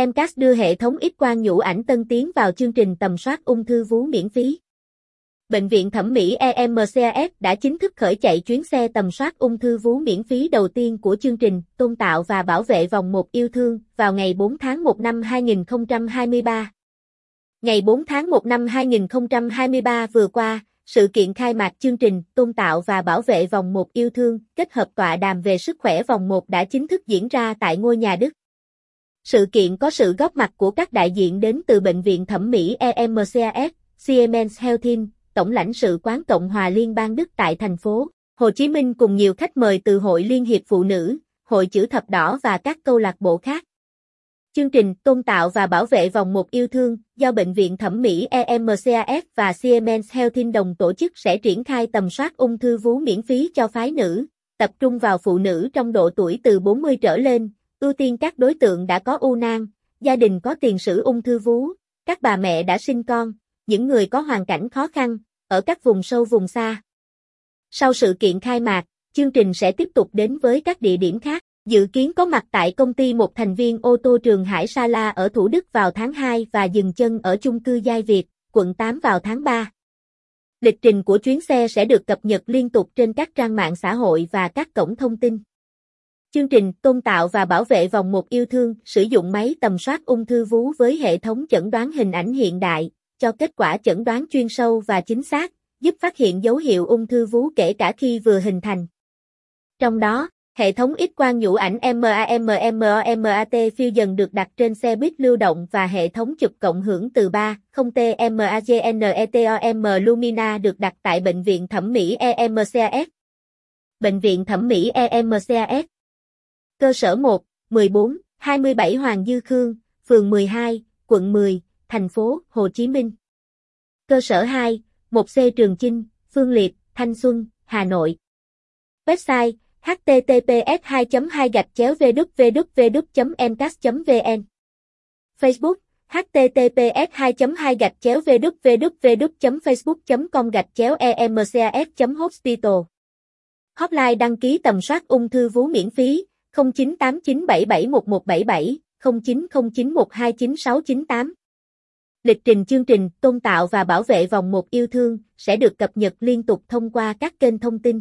MCAS đưa hệ thống ít quang nhũ ảnh tân tiến vào chương trình tầm soát ung thư vú miễn phí. Bệnh viện thẩm mỹ EMCAS đã chính thức khởi chạy chuyến xe tầm soát ung thư vú miễn phí đầu tiên của chương trình tôn tạo và bảo vệ vòng một yêu thương vào ngày 4 tháng 1 năm 2023. Ngày 4 tháng 1 năm 2023 vừa qua, sự kiện khai mạc chương trình tôn tạo và bảo vệ vòng một yêu thương kết hợp tọa đàm về sức khỏe vòng một đã chính thức diễn ra tại ngôi nhà Đức. Sự kiện có sự góp mặt của các đại diện đến từ Bệnh viện Thẩm mỹ EMCAS, Siemens Healthin, Tổng lãnh sự quán Cộng hòa Liên bang Đức tại thành phố Hồ Chí Minh cùng nhiều khách mời từ Hội Liên hiệp Phụ nữ, Hội chữ thập đỏ và các câu lạc bộ khác. Chương trình tôn tạo và bảo vệ vòng một yêu thương do Bệnh viện Thẩm mỹ EMCAS và Siemens Healthin đồng tổ chức sẽ triển khai tầm soát ung thư vú miễn phí cho phái nữ, tập trung vào phụ nữ trong độ tuổi từ 40 trở lên, ưu tiên các đối tượng đã có u nang, gia đình có tiền sử ung thư vú, các bà mẹ đã sinh con, những người có hoàn cảnh khó khăn, ở các vùng sâu vùng xa. Sau sự kiện khai mạc, chương trình sẽ tiếp tục đến với các địa điểm khác, dự kiến có mặt tại công ty một thành viên ô tô Trường Hải Sala ở Thủ Đức vào tháng 2 và dừng chân ở chung cư Giai Việt, quận 8 vào tháng 3. Lịch trình của chuyến xe sẽ được cập nhật liên tục trên các trang mạng xã hội và các cổng thông tin. Chương trình tôn tạo và bảo vệ vòng một yêu thương sử dụng máy tầm soát ung thư vú với hệ thống chẩn đoán hình ảnh hiện đại, cho kết quả chẩn đoán chuyên sâu và chính xác, giúp phát hiện dấu hiệu ung thư vú kể cả khi vừa hình thành. Trong đó, hệ thống ít quang nhũ ảnh MAMMOMAT Fusion được đặt trên xe buýt lưu động và hệ thống chụp cộng hưởng từ 3, 0 TMAGNETOM Lumina được đặt tại Bệnh viện Thẩm mỹ EMCAS. Bệnh viện Thẩm mỹ EMCAS Cơ sở 1, 14, 27 Hoàng Dư Khương, phường 12, quận 10, thành phố Hồ Chí Minh. Cơ sở 2, 1C Trường Chinh, Phương Liệt, Thanh Xuân, Hà Nội. Website https 2 2 gạch chéo www.mcas.vn Facebook https 2 2 gạch chéo www.facebook.com gạch chéo emcas.hospital Hotline đăng ký tầm soát ung thư vú miễn phí 0989771177 0909129698 Lịch trình chương trình, tôn tạo và bảo vệ vòng một yêu thương sẽ được cập nhật liên tục thông qua các kênh thông tin.